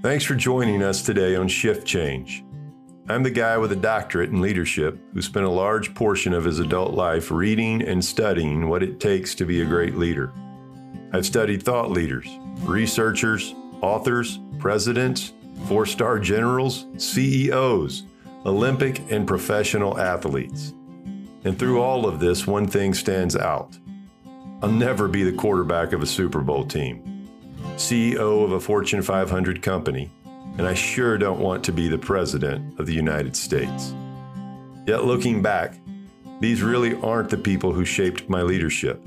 Thanks for joining us today on Shift Change. I'm the guy with a doctorate in leadership who spent a large portion of his adult life reading and studying what it takes to be a great leader. I've studied thought leaders, researchers, authors, presidents, four star generals, CEOs, Olympic and professional athletes. And through all of this, one thing stands out I'll never be the quarterback of a Super Bowl team, CEO of a Fortune 500 company, and I sure don't want to be the President of the United States. Yet looking back, these really aren't the people who shaped my leadership.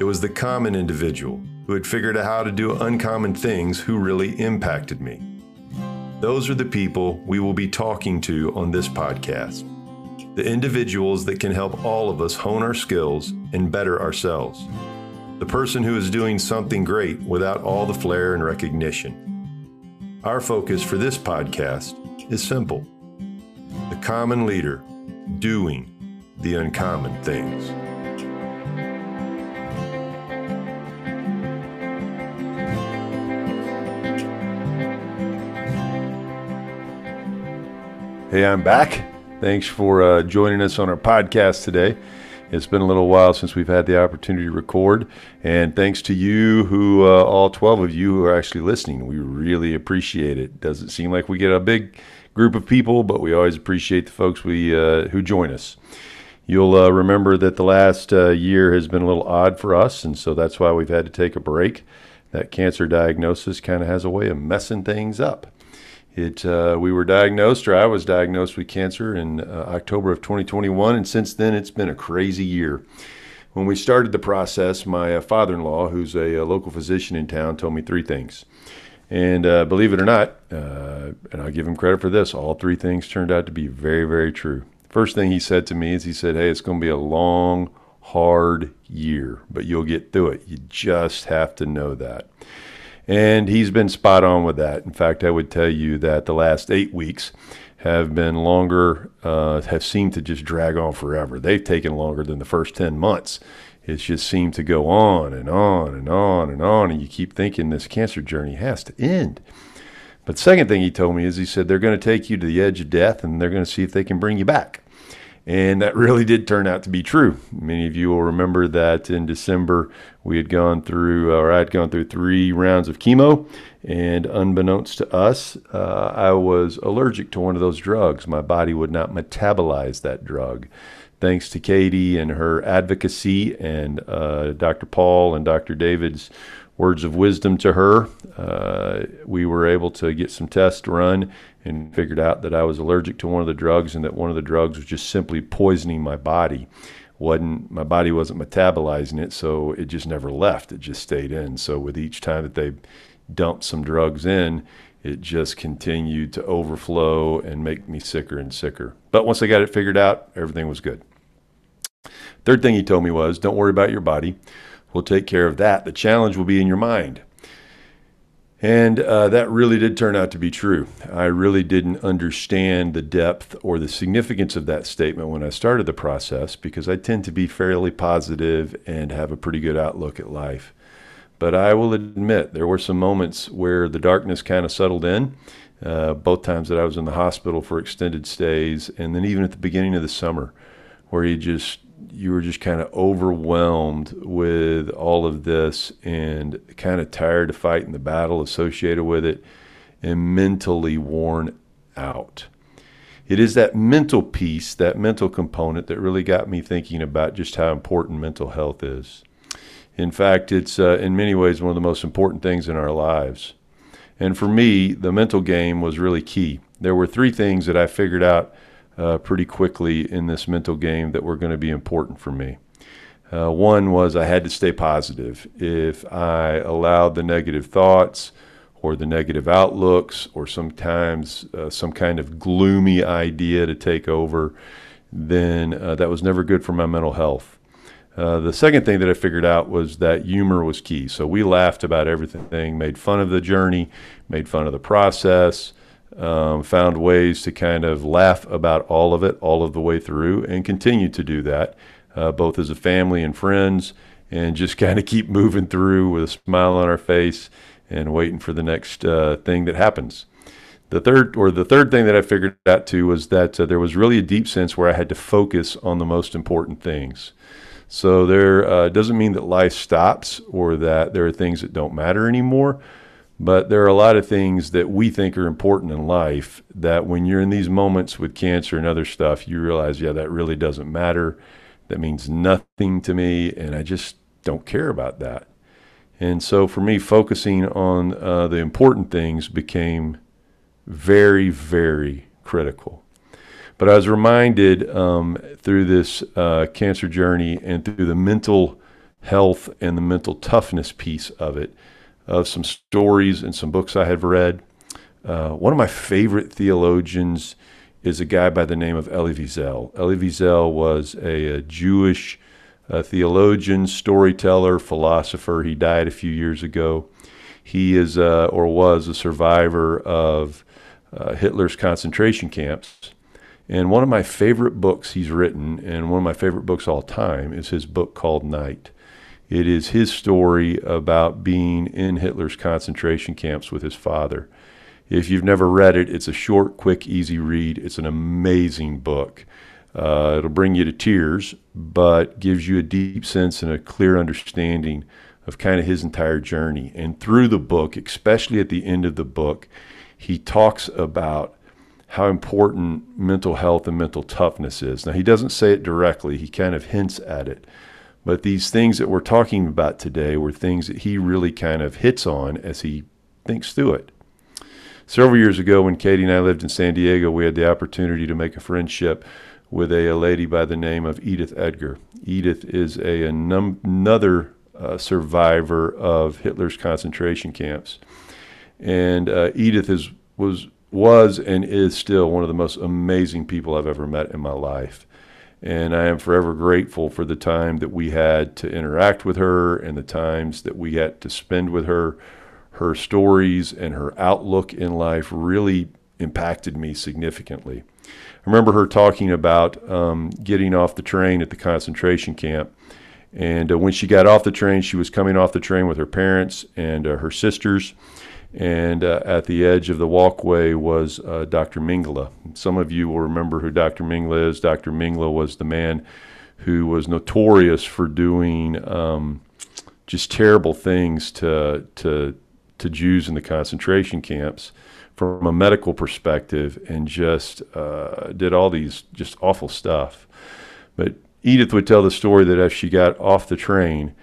It was the common individual who had figured out how to do uncommon things who really impacted me. Those are the people we will be talking to on this podcast the individuals that can help all of us hone our skills and better ourselves. The person who is doing something great without all the flair and recognition. Our focus for this podcast is simple the common leader doing the uncommon things. Hey, I'm back. Thanks for uh, joining us on our podcast today. It's been a little while since we've had the opportunity to record, and thanks to you, who uh, all 12 of you who are actually listening. We really appreciate it. Doesn't seem like we get a big group of people, but we always appreciate the folks we uh, who join us. You'll uh, remember that the last uh, year has been a little odd for us, and so that's why we've had to take a break. That cancer diagnosis kind of has a way of messing things up. It uh, we were diagnosed, or I was diagnosed with cancer in uh, October of 2021, and since then it's been a crazy year. When we started the process, my uh, father-in-law, who's a, a, local physician in town, told me three things. And uh, believe it or not, uh, and I give him credit for this, all three things turned out to be very, very true. First thing he said to me is he said, "Hey, it's going to be a long, hard year, but you'll get through it. You just have to know that." And he's been spot on with that. In fact, I would tell you that the last eight weeks have been longer, uh, have seemed to just drag on forever. They've taken longer than the first 10 months. It's just seemed to go on and on and on and on. And you keep thinking this cancer journey has to end. But second thing he told me is he said they're going to take you to the edge of death and they're going to see if they can bring you back. And that really did turn out to be true. Many of you will remember that in December we had gone through, or I had gone through three rounds of chemo, and unbeknownst to us, uh, I was allergic to one of those drugs. My body would not metabolize that drug. Thanks to Katie and her advocacy, and uh, Dr. Paul and Dr. David's words of wisdom to her, uh, we were able to get some tests run and figured out that I was allergic to one of the drugs and that one of the drugs was just simply poisoning my body. wasn't My body wasn't metabolizing it, so it just never left. It just stayed in. So with each time that they dumped some drugs in, it just continued to overflow and make me sicker and sicker. But once I got it figured out, everything was good. Third thing he told me was don't worry about your body. We'll take care of that. The challenge will be in your mind. And uh, that really did turn out to be true. I really didn't understand the depth or the significance of that statement when I started the process because I tend to be fairly positive and have a pretty good outlook at life. But I will admit there were some moments where the darkness kind of settled in. Uh, both times that I was in the hospital for extended stays, and then even at the beginning of the summer, where you just you were just kind of overwhelmed with all of this and kind of tired of fighting the battle associated with it and mentally worn out. It is that mental piece, that mental component, that really got me thinking about just how important mental health is. In fact, it's uh, in many ways one of the most important things in our lives. And for me, the mental game was really key. There were three things that I figured out uh, pretty quickly in this mental game that were going to be important for me. Uh, one was I had to stay positive. If I allowed the negative thoughts or the negative outlooks or sometimes uh, some kind of gloomy idea to take over, then uh, that was never good for my mental health. Uh, the second thing that I figured out was that humor was key. So we laughed about everything, made fun of the journey, made fun of the process, um, found ways to kind of laugh about all of it all of the way through and continue to do that, uh, both as a family and friends, and just kind of keep moving through with a smile on our face and waiting for the next uh, thing that happens. The third, or the third thing that I figured out too, was that uh, there was really a deep sense where I had to focus on the most important things. So there uh, doesn't mean that life stops or that there are things that don't matter anymore, but there are a lot of things that we think are important in life that when you're in these moments with cancer and other stuff, you realize, yeah, that really doesn't matter. That means nothing to me, and I just don't care about that. And so for me, focusing on uh, the important things became very, very critical. But I was reminded um, through this uh, cancer journey and through the mental health and the mental toughness piece of it, of some stories and some books I have read. Uh, one of my favorite theologians is a guy by the name of Elie Wiesel. Elie Wiesel was a, a Jewish uh, theologian, storyteller, philosopher. He died a few years ago. He is uh, or was a survivor of uh, Hitler's concentration camps and one of my favorite books he's written, and one of my favorite books all time, is his book called Night. It is his story about being in Hitler's concentration camps with his father. If you've never read it, it's a short, quick, easy read. It's an amazing book. Uh, it'll bring you to tears, but gives you a deep sense and a clear understanding of kind of his entire journey. And through the book, especially at the end of the book, he talks about how important mental health and mental toughness is. Now, he doesn't say it directly, he kind of hints at it. But these things that we're talking about today were things that he really kind of hits on as he thinks through it. Several years ago, when Katie and I lived in San Diego, we had the opportunity to make a friendship with a, a lady by the name of Edith Eger. Edith is a, a num- another uh, survivor of Hitler's concentration camps. And uh, Edith is, was was and is still one of the most amazing people I've ever met in my life. And I am forever grateful for the time that we had to interact with her and the times that we had to spend with her. Her stories and her outlook in life really impacted me significantly. I remember her talking about um, getting off the train at the concentration camp. And uh, when she got off the train, she was coming off the train with her parents and uh, her sisters and uh, at the edge of the walkway was uh, Dr. Mengele. Some of you will remember who Dr. Mengele is. Dr. Mengele was the man who was notorious for doing um, just terrible things to, to, to Jews in the concentration camps from a medical perspective and just uh, did all these just awful stuff. But Edith would tell the story that as she got off the train,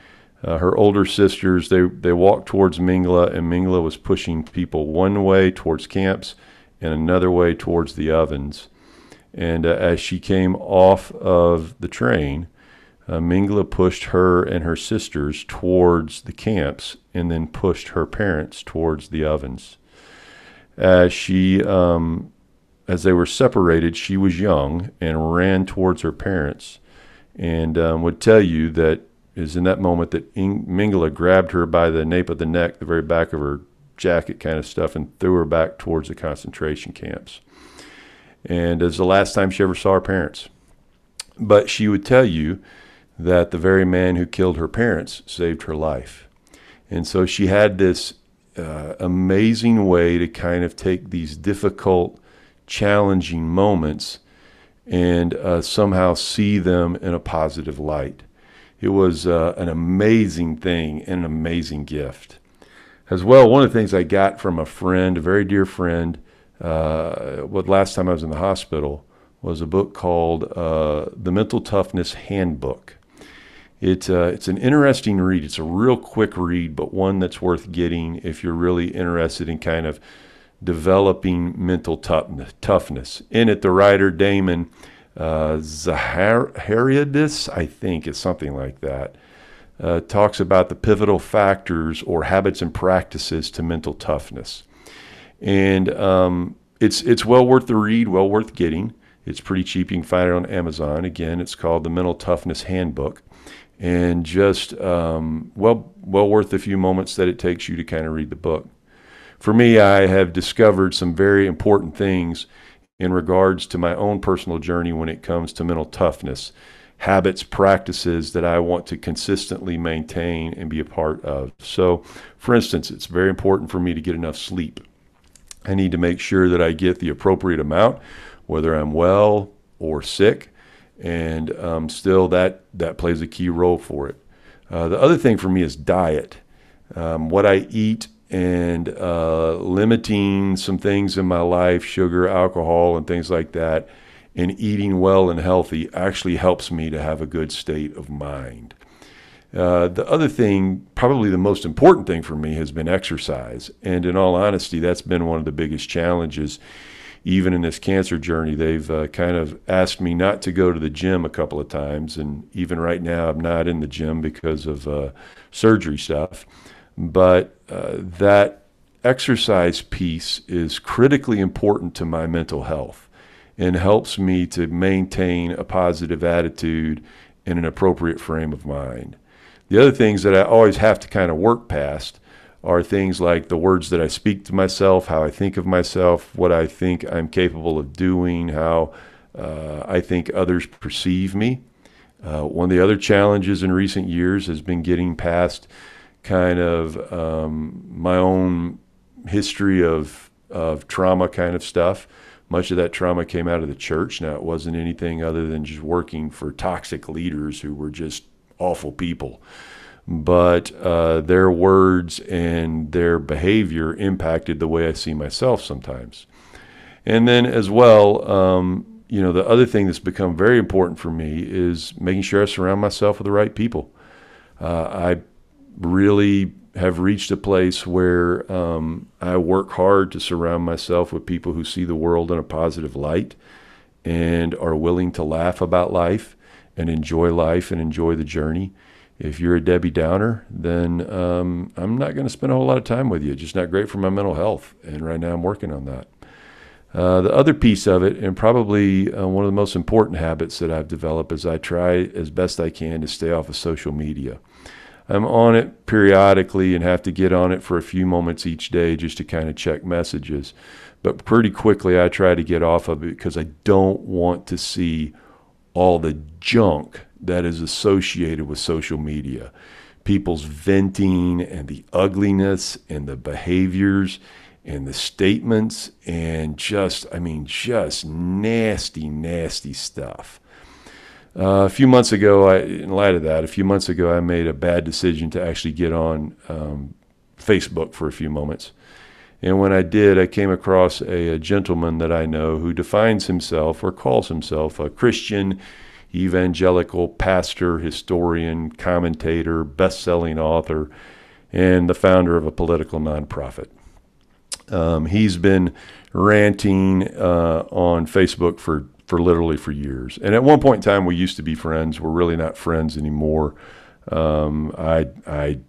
uh, her older sisters, they, they walked towards Mengele, and Mengele was pushing people one way towards camps and another way towards the ovens. And uh, as she came off of the train, uh, Mengele pushed her and her sisters towards the camps and then pushed her parents towards the ovens. As she, um, as they were separated, she was young and ran towards her parents, and um, would tell you that is in that moment that In- Mengele grabbed her by the nape of the neck, the very back of her jacket kind of stuff, and threw her back towards the concentration camps. And it's the last time she ever saw her parents. But she would tell you that the very man who killed her parents saved her life. And so she had this uh, amazing way to kind of take these difficult, challenging moments and uh, somehow see them in a positive light. It was uh, an amazing thing and an amazing gift. As well, one of the things I got from a friend, a very dear friend, uh, well, last time I was in the hospital, was a book called uh, The Mental Toughness Handbook. It, uh, it's an interesting read. It's a real quick read, but one that's worth getting if you're really interested in kind of developing mental toughness. In it, the writer, Damon, uh, Zahariades, I think is something like that, uh, talks about the pivotal factors or habits and practices to mental toughness. And um, it's, it's well worth the read, well worth getting. It's pretty cheap. You can find it on Amazon. Again, it's called the Mental Toughness Handbook. And just um, well, well worth the few moments that it takes you to kind of read the book. For me, I have discovered some very important things in regards to my own personal journey when it comes to mental toughness. habits, practices that I want to consistently maintain and be a part of. So, for instance, it's very important for me to get enough sleep. I need to make sure that I get the appropriate amount, whether I'm well or sick, and um, still that that plays a key role for it. Uh, the other thing for me is diet, um, what I eat, and uh, limiting some things in my life, sugar, alcohol, and things like that and eating well and healthy actually helps me to have a good state of mind. Uh, the other thing, probably the most important thing for me, has been exercise. And in all honesty, that's been one of the biggest challenges. Even in this cancer journey, they've uh, kind of asked me not to go to the gym a couple of times. And even right now, I'm not in the gym because of uh, surgery stuff. But uh, that exercise piece is critically important to my mental health and helps me to maintain a positive attitude and an appropriate frame of mind. The other things that I always have to kind of work past are things like the words that I speak to myself, how I think of myself, what I think I'm capable of doing, how uh, I think others perceive me. Uh, one of the other challenges in recent years has been getting past kind of um, my own history of, of trauma kind of stuff much of that trauma came out of the church. Now, it wasn't anything other than just working for toxic leaders who were just awful people. But uh, their words and their behavior impacted the way I see myself sometimes. And then, as well, um, you know, the other thing that's become very important for me is making sure I surround myself with the right people. Uh, I really have reached a place where um, I work hard to surround myself with people who see the world in a positive light and are willing to laugh about life and enjoy life and enjoy the journey. If you're a Debbie Downer, then um, I'm not going to spend a whole lot of time with you. It's just not great for my mental health. And right now I'm working on that. Uh, the other piece of it, and probably uh, one of the most important habits that I've developed, is I try as best I can to stay off of social media. I'm on it periodically and have to get on it for a few moments each day just to kind of check messages. But pretty quickly, I try to get off of it because I don't want to see all the junk that is associated with social media. People's venting and the ugliness and the behaviors and the statements and just, I mean, just nasty, nasty stuff. Uh, a few months ago, I, in light of that, a few months ago, I made a bad decision to actually get on um, Facebook for a few moments. And when I did, I came across a, a, gentleman that I know who defines himself or calls himself a Christian evangelical pastor, historian, commentator, best selling author, and the founder of a political nonprofit. Um, he's been ranting uh, on Facebook for for literally for years. And at one point in time, we used to be friends. We're really not friends anymore. Um, I I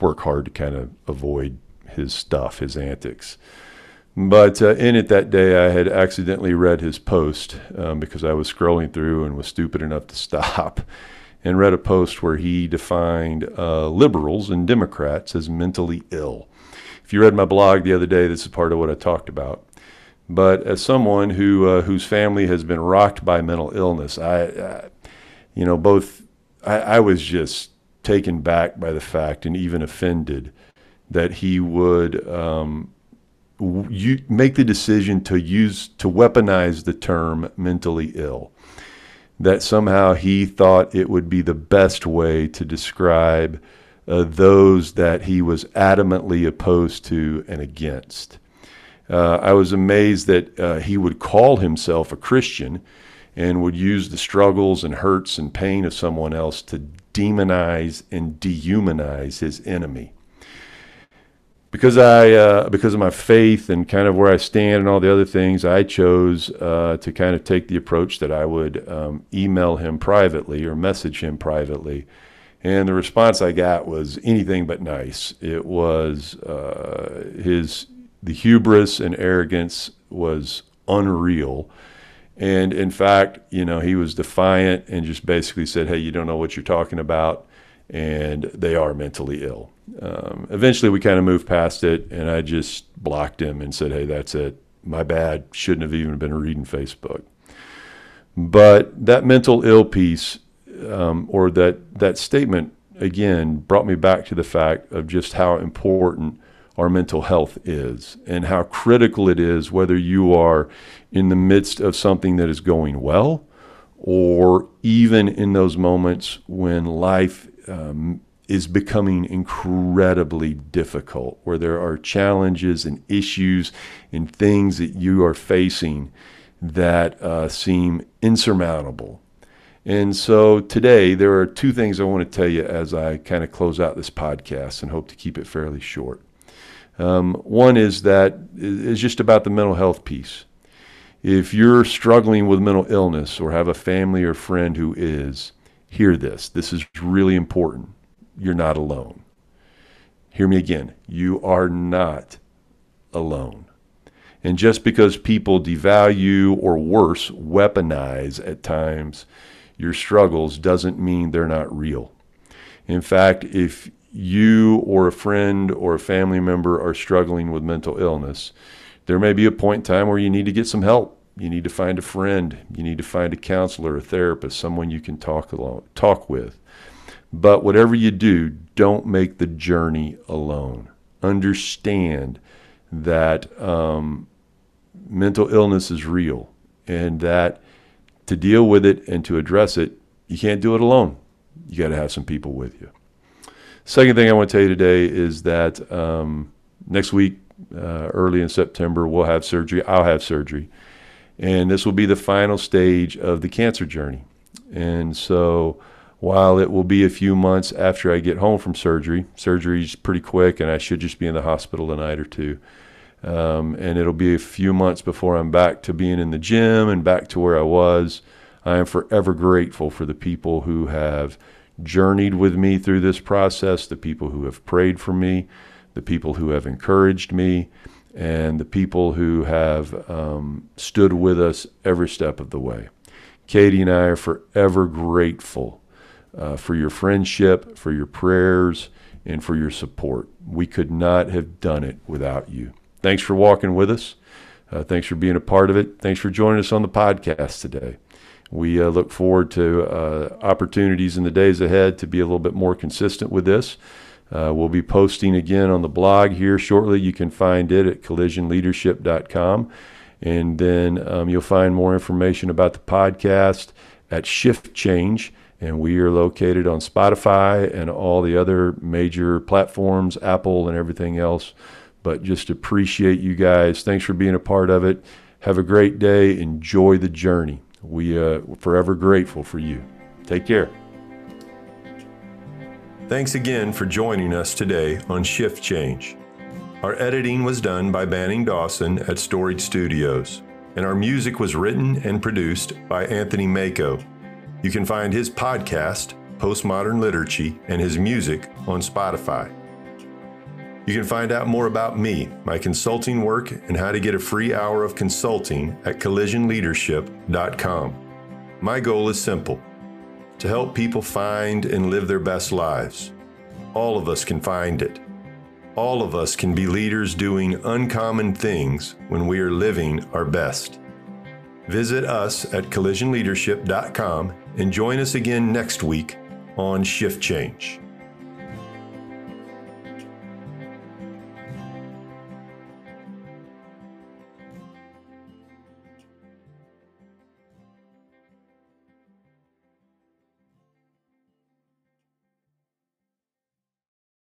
work hard to kind of avoid his stuff, his antics. But uh, in it that day, I had accidentally read his post um, because I was scrolling through and was stupid enough to stop and read a post where he defined uh, liberals and Democrats as mentally ill. If you read my blog the other day, this is part of what I talked about. But as someone who uh, whose family has been rocked by mental illness, I, I you know, both I, I, was just taken back by the fact and even offended that he would um, you make the decision to use to weaponize the term mentally ill. That somehow he thought it would be the best way to describe uh, those that he was adamantly opposed to and against. Uh, I was amazed that uh, he would call himself a Christian and would use the struggles and hurts and pain of someone else to demonize and dehumanize his enemy. Because I, uh, because of my faith and kind of where I stand and all the other things, I chose uh, to kind of take the approach that I would um, email him privately or message him privately. And the response I got was anything but nice. It was uh, his the hubris and arrogance was unreal. And in fact, you know, he was defiant and just basically said, Hey, you don't know what you're talking about. And they are mentally ill. Um, eventually, we kind of moved past it, and I just blocked him and said, Hey, that's it. My bad. Shouldn't have even been reading Facebook. But that mental ill piece um, or that that statement again brought me back to the fact of just how important our mental health is and how critical it is whether you are in the midst of something that is going well or even in those moments when life um, is becoming incredibly difficult, where there are challenges and issues and things that you are facing that uh, seem insurmountable. And so today, there are two things I want to tell you as I kind of close out this podcast and hope to keep it fairly short. Um, one is that is just about the mental health piece. If you're struggling with mental illness or have a family or friend who is, hear this. This is really important you're not alone. Hear me again. You are not alone. And just because people devalue or worse, weaponize at times your struggles doesn't mean they're not real. In fact, if you or a friend or a family member are struggling with mental illness, there may be a point in time where you need to get some help. You need to find a friend. You need to find a counselor, a therapist, someone you can talk along, talk with. But whatever you do, don't make the journey alone. Understand that um, mental illness is real and that to deal with it and to address it, you can't do it alone. You got to have some people with you. Second thing I want to tell you today is that um, next week, uh, early in September, we'll have surgery. I'll have surgery. And this will be the final stage of the cancer journey. And so, while it will be a few months after I get home from surgery, surgery is pretty quick, and I should just be in the hospital a night or two. Um, and it'll be a few months before I'm back to being in the gym and back to where I was. I am forever grateful for the people who have journeyed with me through this process, the people who have prayed for me, the people who have encouraged me, and the people who have um, stood with us every step of the way. Katie and I are forever grateful uh, for your friendship, for your prayers, and for your support. We could not have done it without you. Thanks for walking with us. Uh, thanks for being a part of it. Thanks for joining us on the podcast today. We uh, look forward to uh, opportunities in the days ahead to be a little bit more consistent with this. Uh, we'll be posting again on the blog here shortly. You can find it at collisionleadership.com. And then um, you'll find more information about the podcast at Shift Change and we are located on Spotify and all the other major platforms, Apple and everything else. But just appreciate you guys. Thanks for being a part of it. Have a great day. Enjoy the journey. We uh, forever grateful for you. Take care. Thanks again for joining us today on Shift Change. Our editing was done by Banning Dawson at Storage Studios, and our music was written and produced by Anthony Mako you can find his podcast, Postmodern Liturgy, and his music on Spotify. You can find out more about me, my consulting work, and how to get a free hour of consulting at collisionleadership.com. My goal is simple to help people find and live their best lives. All of us can find it. All of us can be leaders doing uncommon things when we are living our best. Visit us at collisionleadership.com and join us again next week on Shift Change.